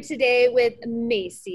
today with Mayce,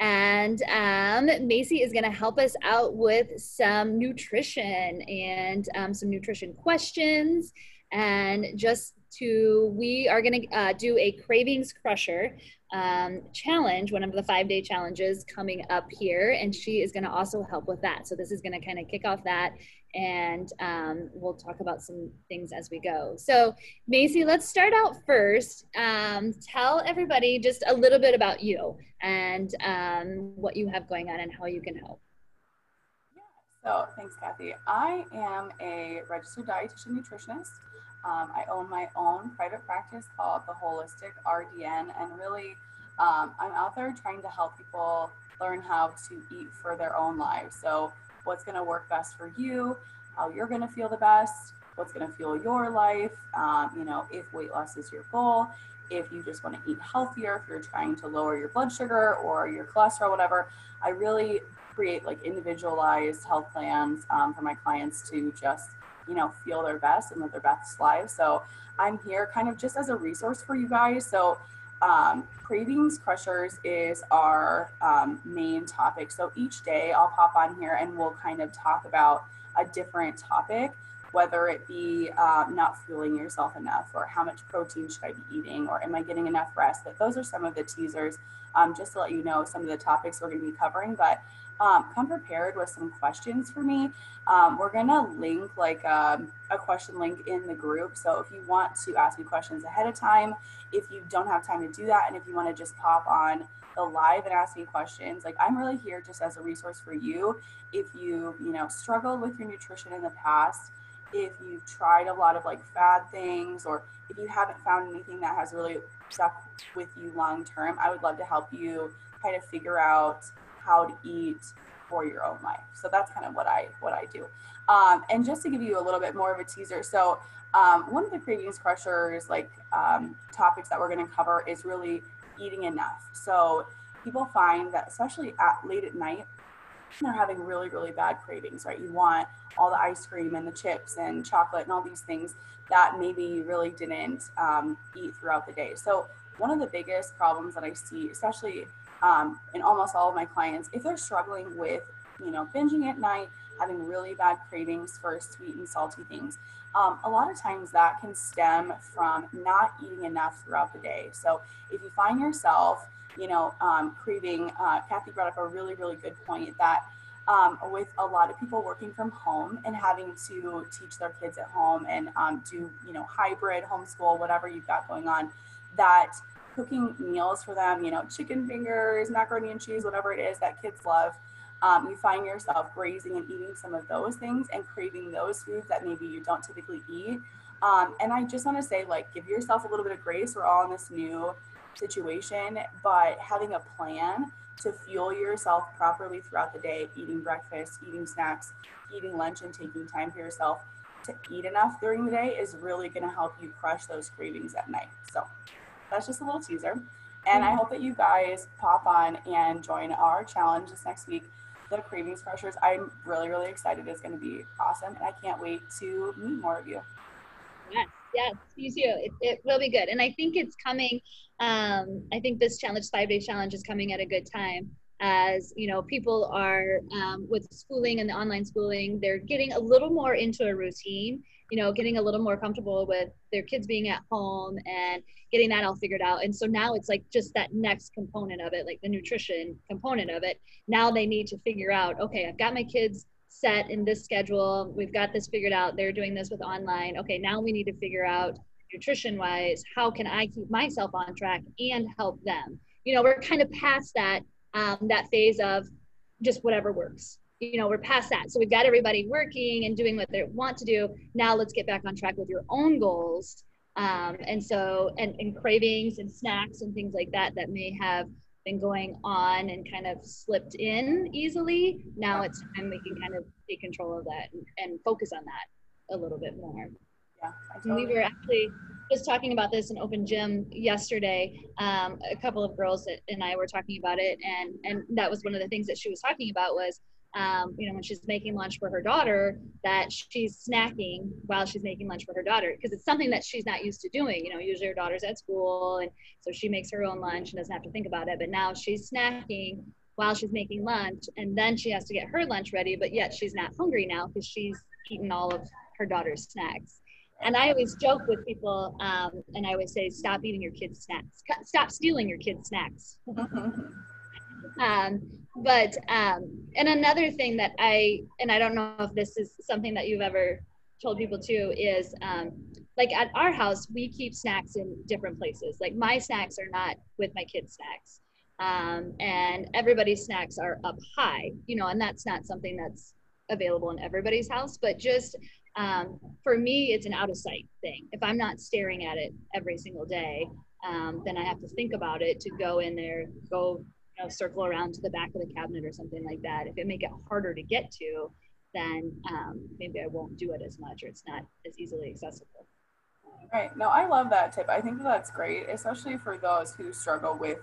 and um, Mayce is going to help us out with some nutrition and um, some nutrition questions. And just to, we are going to uh, do a cravings crusher um, challenge, one of the five day challenges coming up here, and she is going to also help with that. So, this is going to kind of kick off that and um, we'll talk about some things as we go. So, Mayce, let's start out first. Um, tell everybody just a little bit about you and um, what you have going on and how you can help. Yeah, so thanks, Kathy. I am a registered dietitian nutritionist. Um, I own my own private practice called the Holistic RDN, and really, um, I'm out there trying to help people learn how to eat for their own lives. So, what's going to work best for you, how you're going to feel the best, what's going to fuel your life. Um, you know, if weight loss is your goal, if you just want to eat healthier, if you're trying to lower your blood sugar or your cholesterol, whatever. I really create like individualized health plans um, for my clients to just, you know, feel their best and live their best lives. So I'm here kind of just as a resource for you guys. So um, cravings crushers is our um, main topic. So each day I'll pop on here and we'll kind of talk about a different topic, whether it be um, not fueling yourself enough or how much protein should I be eating or am I getting enough rest. But those are some of the teasers um, just to let you know some of the topics we're going to be covering. But um, come prepared with some questions for me. Um, we're going to link like um, a question link in the group. So if you want to ask me questions ahead of time, if you don't have time to do that, and if you want to just pop on the live and ask me questions, like I'm really here just as a resource for you. If you, you know, struggled with your nutrition in the past, if you've tried a lot of like fad things, or if you haven't found anything that has really stuck with you long term, I would love to help you kind of figure out how to eat for your own life. So that's kind of what I what I do. Um, and just to give you a little bit more of a teaser, so um, one of the cravings crushers like um, topics that we're going to cover is really eating enough. So people find that especially at late at night, they're having really really bad cravings, right? You want all the ice cream and the chips and chocolate and all these things that maybe you really didn't um, eat throughout the day. So one of the biggest problems that I see, especially um, in almost all of my clients, if they're struggling with, you know, binging at night, having really bad cravings for sweet and salty things, um, a lot of times that can stem from not eating enough throughout the day. So if you find yourself, you know, um, craving, uh, Kathy brought up a really, really good point that um, with a lot of people working from home and having to teach their kids at home and um, do, you know, hybrid homeschool, whatever you've got going on, that cooking meals for them, you know, chicken fingers, macaroni and cheese, whatever it is that kids love, um, you find yourself grazing and eating some of those things and craving those foods that maybe you don't typically eat. Um, and I just want to say, like, give yourself a little bit of grace. We're all in this new situation, but having a plan to fuel yourself properly throughout the day, eating breakfast, eating snacks, eating lunch, and taking time for yourself to eat enough during the day is really going to help you crush those cravings at night. So, that's just a little teaser. And I hope that you guys pop on and join our challenge this next week, the Cravings Crushers. I'm really, really excited. It's going to be awesome. And I can't wait to meet more of you. Yes, yes, you too. It, it will be good. And I think it's coming. Um, I think this challenge, five day challenge, is coming at a good time as you know people are um, with schooling and the online schooling they're getting a little more into a routine you know, getting a little more comfortable with their kids being at home and getting that all figured out. And so now it's like just that next component of it, like the nutrition component of it. Now they need to figure out, okay, I've got my kids set in this schedule. We've got this figured out. They're doing this with online. Okay, now we need to figure out nutrition wise, how can I keep myself on track and help them? You know, we're kind of past that um, that phase of just whatever works you know we're past that. So we've got everybody working and doing what they want to do. Now let's get back on track with your own goals. Um, and so and, and cravings and snacks and things like that that may have been going on and kind of slipped in easily. Now it's time we can kind of take control of that and, and focus on that a little bit more. Yeah. Totally we were actually just talking about this in open gym yesterday. Um, a couple of girls and i were talking about it and and that was one of the things that she was talking about was um, you know, when she's making lunch for her daughter, that she's snacking while she's making lunch for her daughter because it's something that she's not used to doing. You know, usually her daughter's at school, and so she makes her own lunch and doesn't have to think about it. But now she's snacking while she's making lunch, and then she has to get her lunch ready, but yet she's not hungry now because she's eaten all of her daughter's snacks. And I always joke with people, um, and I always say, stop eating your kids' snacks. Stop stealing your kids' snacks. um, but um, and another thing that I and I don't know if this is something that you've ever told people too is um, like at our house we keep snacks in different places. Like my snacks are not with my kids' snacks, um, and everybody's snacks are up high. You know, and that's not something that's available in everybody's house, but just um, for me, it's an out of sight thing. If I'm not staring at it every single day, um, then I have to think about it to go in there, go you know, circle around to the back of the cabinet or something like that. If it make it harder to get to, then um, maybe I won't do it as much or it's not as easily accessible. Right. No, I love that tip. I think that's great, especially for those who struggle with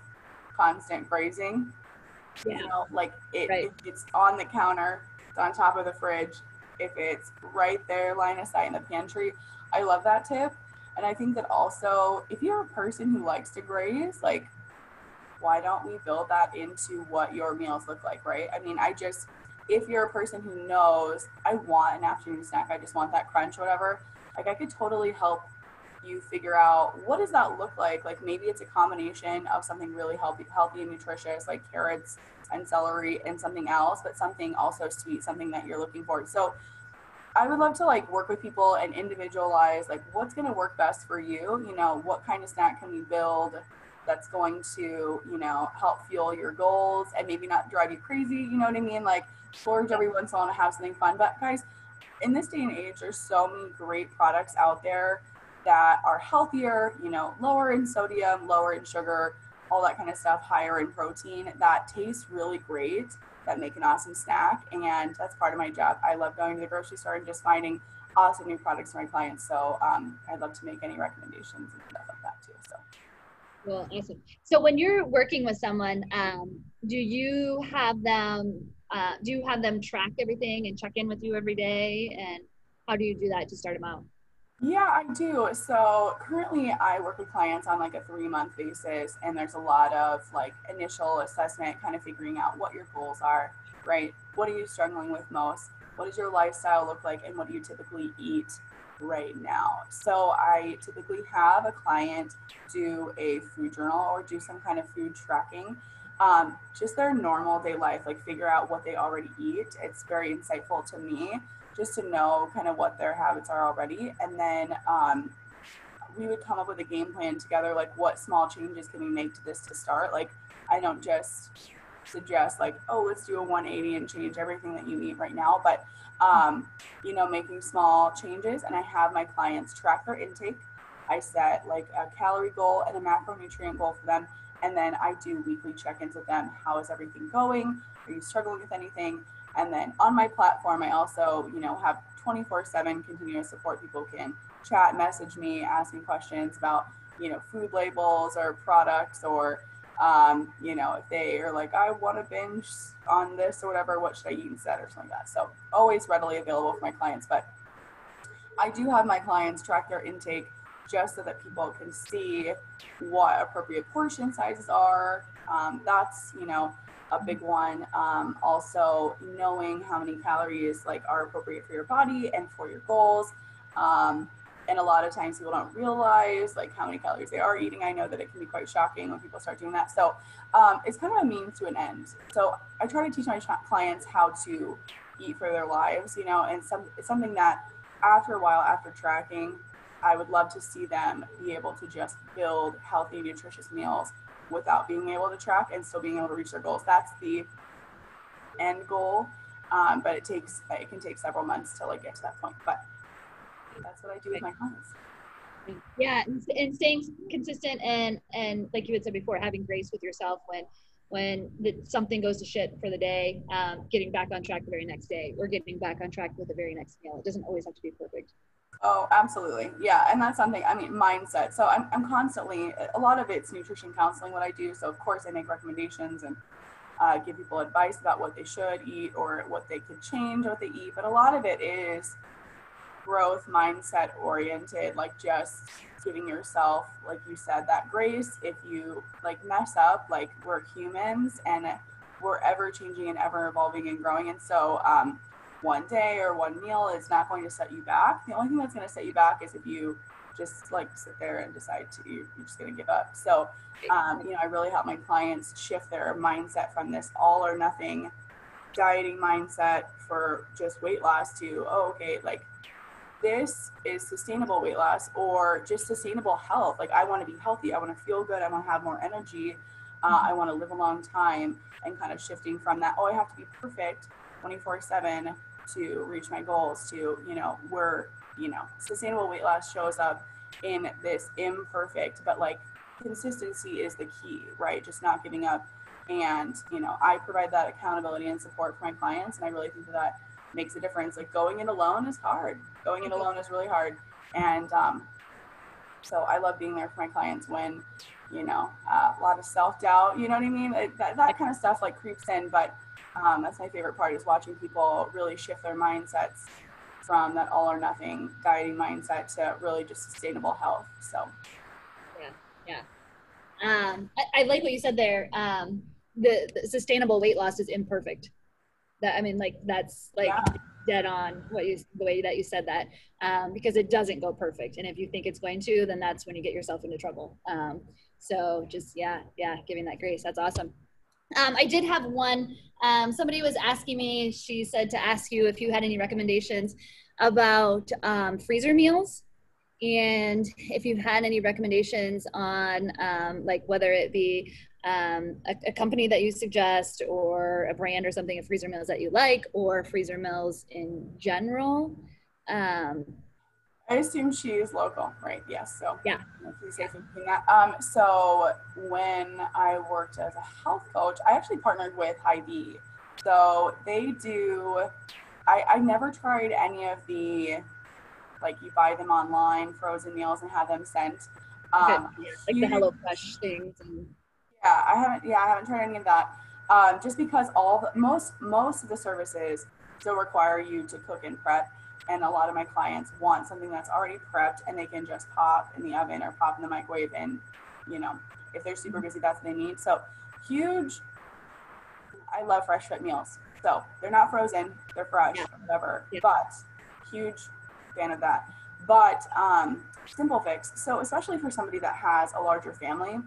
constant grazing. Yeah. You know, like it, right. it's on the counter, it's on top of the fridge, if it's right there, line of sight in the pantry. I love that tip. And I think that also, if you're a person who likes to graze, like why don't we build that into what your meals look like, right? I mean, I just, if you're a person who knows, I want an afternoon snack, I just want that crunch whatever, like I could totally help you figure out what does that look like? Like maybe it's a combination of something really healthy, healthy and nutritious, like carrots and celery and something else, but something also sweet, something that you're looking for. So I would love to like work with people and individualize like what's going to work best for you. You know, what kind of snack can we build? That's going to, you know, help fuel your goals and maybe not drive you crazy. You know what I mean? Like splurge every once in a while and have something fun. But guys, in this day and age, there's so many great products out there that are healthier, you know, lower in sodium, lower in sugar, all that kind of stuff, higher in protein that taste really great, that make an awesome snack. And that's part of my job. I love going to the grocery store and just finding awesome new products for my clients. So um, I'd love to make any recommendations and stuff like that too. So. Well, awesome. So when you're working with someone, um, do you have them? Uh, do you have them track everything and check in with you every day? And how do you do that to start them out? Yeah, I do. So currently, I work with clients on like a three month basis, and there's a lot of like initial assessment, kind of figuring out what your goals are, right? What are you struggling with most? What does your lifestyle look like, and what do you typically eat? Right now. So I typically have a client do a food journal or do some kind of food tracking. Um, just their normal day life, like figure out what they already eat. It's very insightful to me just to know kind of what their habits are already. And then um, we would come up with a game plan together, like what small changes can we make to this to start? Like, I don't just suggest like, oh, let's do a 180 and change everything that you eat right now, but um, you know, making small changes. And I have my clients track their intake. I set like a calorie goal and a macronutrient goal for them. And then I do weekly check ins with them. How is everything going? Are you struggling with anything? And then on my platform, I also, you know, have 24 7 continuous support. People can chat, message me, ask me questions about, you know, food labels or products or um, you know, if they are like, I want to binge on this or whatever, what should I eat instead or something like that. So always readily available for my clients. But I do have my clients track their intake just so that people can see what appropriate portion sizes are. Um, that's, you know, a big one. Um, also knowing how many calories like are appropriate for your body and for your goals. Um, and a lot of times people don't realize like how many calories they are eating. I know that it can be quite shocking when people start doing that. So um, it's kind of a means to an end. So I try to teach my clients how to eat for their lives, you know, and some it's something that after a while, after tracking, I would love to see them be able to just build healthy, nutritious meals without being able to track and still being able to reach their goals. That's the end goal. Um, but it takes it can take several months to like get to that point. But that's what I do with my clients. Yeah, and, and staying consistent and and like you had said before, having grace with yourself when when the, something goes to shit for the day, um, getting back on track the very next day, or getting back on track with the very next meal. It doesn't always have to be perfect. Oh, absolutely. Yeah. And that's something, I mean, mindset. So I'm, I'm constantly, a lot of it's nutrition counseling, what I do. So, of course, I make recommendations and uh, give people advice about what they should eat or what they could change what they eat. But a lot of it is growth mindset oriented, like just giving yourself, like you said, that grace. If you like mess up, like we're humans and we're ever changing and ever evolving and growing. And so, um, one day or one meal is not going to set you back. The only thing that's going to set you back is if you just like sit there and decide to you're just going to give up. So, um, you know, I really help my clients shift their mindset from this all or nothing dieting mindset for just weight loss to oh, okay, like this is sustainable weight loss or just sustainable health. Like I want to be healthy, I want to feel good, I want to have more energy, uh, I want to live a long time, and kind of shifting from that. Oh, I have to be perfect 24 seven to reach my goals to you know we're you know sustainable weight loss shows up in this imperfect but like consistency is the key right? Just not giving up. And you know i provide that accountability and support for my clients and i really think that, that makes a difference like going in alone is hard going it mm-hmm. alone is really hard and um, so i love being there for my clients when you know uh, a lot of self-doubt you know what i mean that, that kind of stuff like creeps in but um, that's my favorite part is watching people really shift their mindsets from that all or nothing guiding mindset to really just sustainable health. So, yeah, yeah. Um, I, I, like what you said there. Um, the, the, sustainable weight loss is imperfect. That I mean, like that's like yeah. dead on what you the way that you said that um, because it doesn't go perfect. And if you think it's going to, then that's when you get yourself into trouble. Um, so just yeah, yeah, giving that grace. That's awesome. Um, I did have one. Um, somebody was asking me, she said to ask you if you had any recommendations about um, freezer meals and if you've had any recommendations on um, like whether it be um, a, a, company that you suggest or a brand or something of freezer meals that you like or freezer meals in general. Um, I assume she is local, right? Yes. So yeah. Um, so when I worked as a health coach, I actually partnered with Hy-Vee. So they do. I, I never tried any of the like you buy them online frozen meals and have them sent. Um, okay. Like the Hello Fresh things. And... Yeah, I haven't. Yeah, I haven't tried any of that. Um, just because all the, most most of the services still require you to cook and prep and a lot of my clients want something that's already prepped and they can just pop in the oven or pop in the microwave and you know if they're super busy that's what they need so huge i love fresh fit meals so they're not frozen they're fresh yeah. whatever yeah. but huge fan of that but um, simple fix so especially for somebody that has a larger family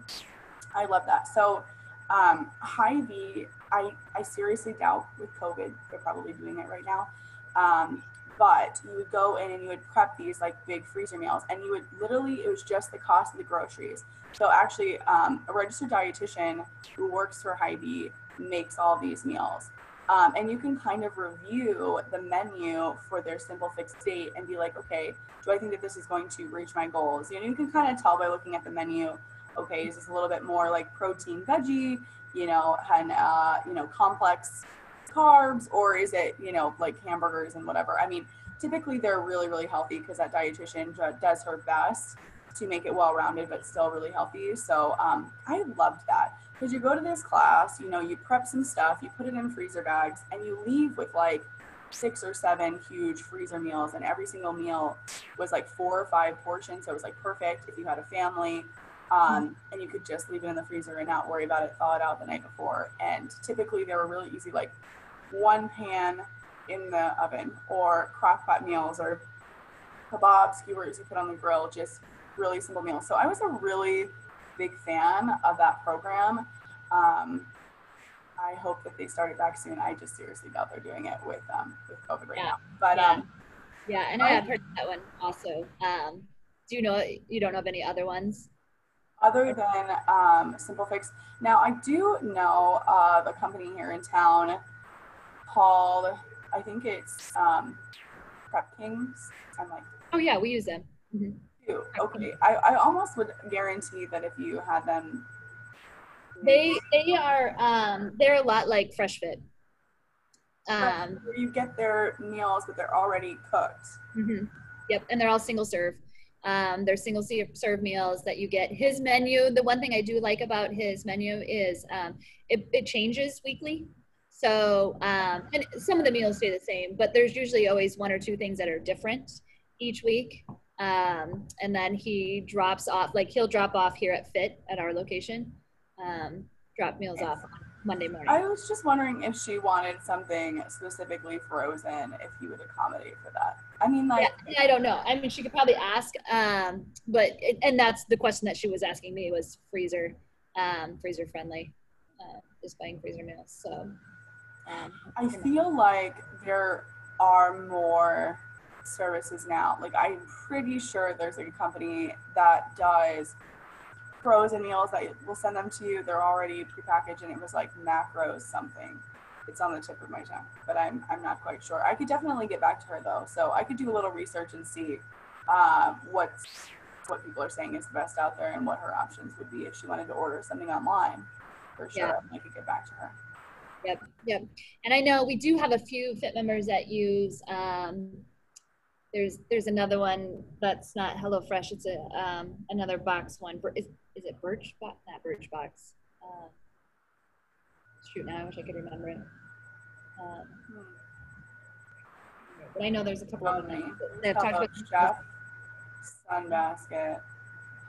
i love that. So um, Hy-Vee I, I seriously doubt with covid they're probably doing it right now. Um, but you would go in and you would prep these like big freezer meals and you would literally it was just the cost of the groceries. So actually um, a registered dietitian who works for Hy-Vee makes all these meals. Um, and you can kind of review the menu for their simple fixed date and be like okay do i think that this is going to reach my goals? You know you can kind of tell by looking at the menu okay is this a little bit more like protein veggie you know and uh, you know complex carbs or is it you know like hamburgers and whatever? I mean typically they're really really healthy because that dietitian does her best to make it well rounded but still really healthy. So um, i loved that. Because you go to this class you know you prep some stuff you put it in freezer bags and you leave with like six or seven huge freezer meals and every single meal was like four or five portions so it was like perfect if you had a family um, and you could just leave it in the freezer and not worry about it thaw it out the night before and typically they were really easy like one pan in the oven or crock pot meals or kebab skewers you put on the grill, just really simple meals. So I was a really big fan of that program. Um, I hope that they start it back soon. I just seriously doubt they're doing it with um, with COVID right yeah. now. But yeah. um, yeah, and I have heard that one also. Um, do you know you don't know of any other ones? Other than um, Simple Fix. Now I do know of a company here in town called, I think it's um, Prep Kings. I'm like, oh yeah, we use them. Mm-hmm. Okay, I, I almost would guarantee that if you had them, they they are um, they're a lot like Fresh Fit. Um, where you get their meals, but they're already cooked. Mm-hmm. Yep, and they're all single serve. Um, they're single serve meals that you get. His menu, the one thing I do like about his menu is um, it, it changes weekly. So, um, and some of the meals stay the same, but there's usually always one or two things that are different each week. Um, and then he drops off, like he'll drop off here at Fit at our location, um, drop meals off Monday morning. I was just wondering if she wanted something specifically frozen, if he would accommodate for that. I mean, like, yeah, I don't know. I mean, she could probably ask, um, but it, and that's the question that she was asking me was freezer, um, freezer friendly, uh, just buying freezer meals. So um, I feel like there are more services now. Like I'm pretty sure there's like a company that does frozen meals that will send them to you. They're already prepackaged and it was like macros something. It's on the tip of my tongue, but I'm I'm not quite sure. I could definitely get back to her though, so I could do a little research and see uh, what's what people are saying is the best out there and what her options would be if she wanted to order something online. For sure, yeah. I could get back to her. Yep, yep. And I know we do have a few fit members that use. Um, there's there's another one that's not HelloFresh. It's a um, another box one. Is it Birch Box? Not Birch Box. Uh, shoot, now I wish I could remember it. Um, but I know there's a couple of them that talked about Chef, Sunbasket,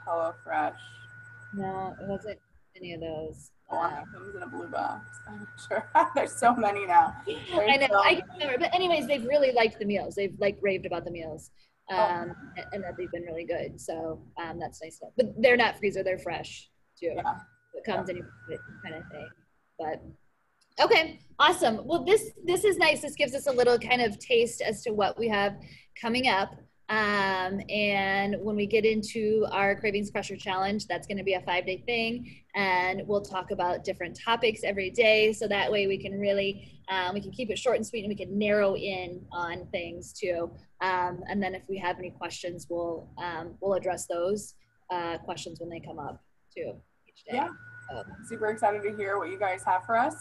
HelloFresh. No, it wasn't any of those one uh, comes in a blue box. I'm sure. There's so many now. There's I know. So I remember. But anyways, they've really liked the meals. They've like raved about the meals. Oh. Um, oh. and that they've been really good. So um, that's nice. But they're not freezer; they're fresh too. Yeah. It comes yeah. in kind of thing. But okay, awesome. Well, this this is nice. This gives us a little kind of taste as to what we have coming up. Um, and when we get into our Cravings Crusher Challenge, that's going to be a five day thing. And we'll talk about different topics every day. So that way we can really, um, we can keep it short and sweet and we can narrow in on things too. Um, and then if we have any questions, we'll, um, we'll address those uh, questions when they come up too each day. Yeah. Super excited to hear what you guys have for us.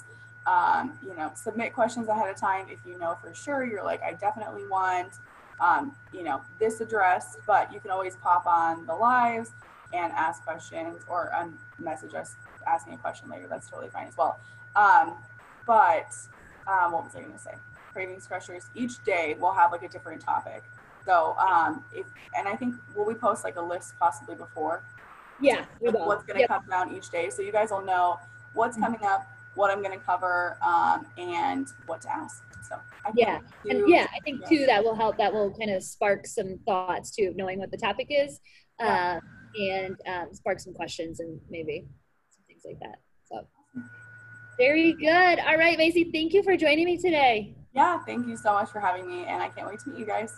Um, you know, submit questions ahead of time if you know for sure you're like, I definitely want um, you know, this address, but you can always pop on the lives and ask questions or um, message us asking a question later. That's totally fine as well. Um, but um, what was I going to say? Cravings Crushers. Each day we'll have like a different topic. So um, if and I think will we post like a list possibly before? Yeah, what's going to yep. come down each day, so you guys will know what's mm-hmm. coming up, what I'm going to cover, um, and what to ask. Yeah, and yeah, I think too that will help. That will kind of spark some thoughts too, of knowing what the topic is, uh, and um, spark some questions and maybe some things like that. So very good. All right, Mayce, thank you for joining me today. Yeah, thank you so much for having me, and I can't wait to meet you guys.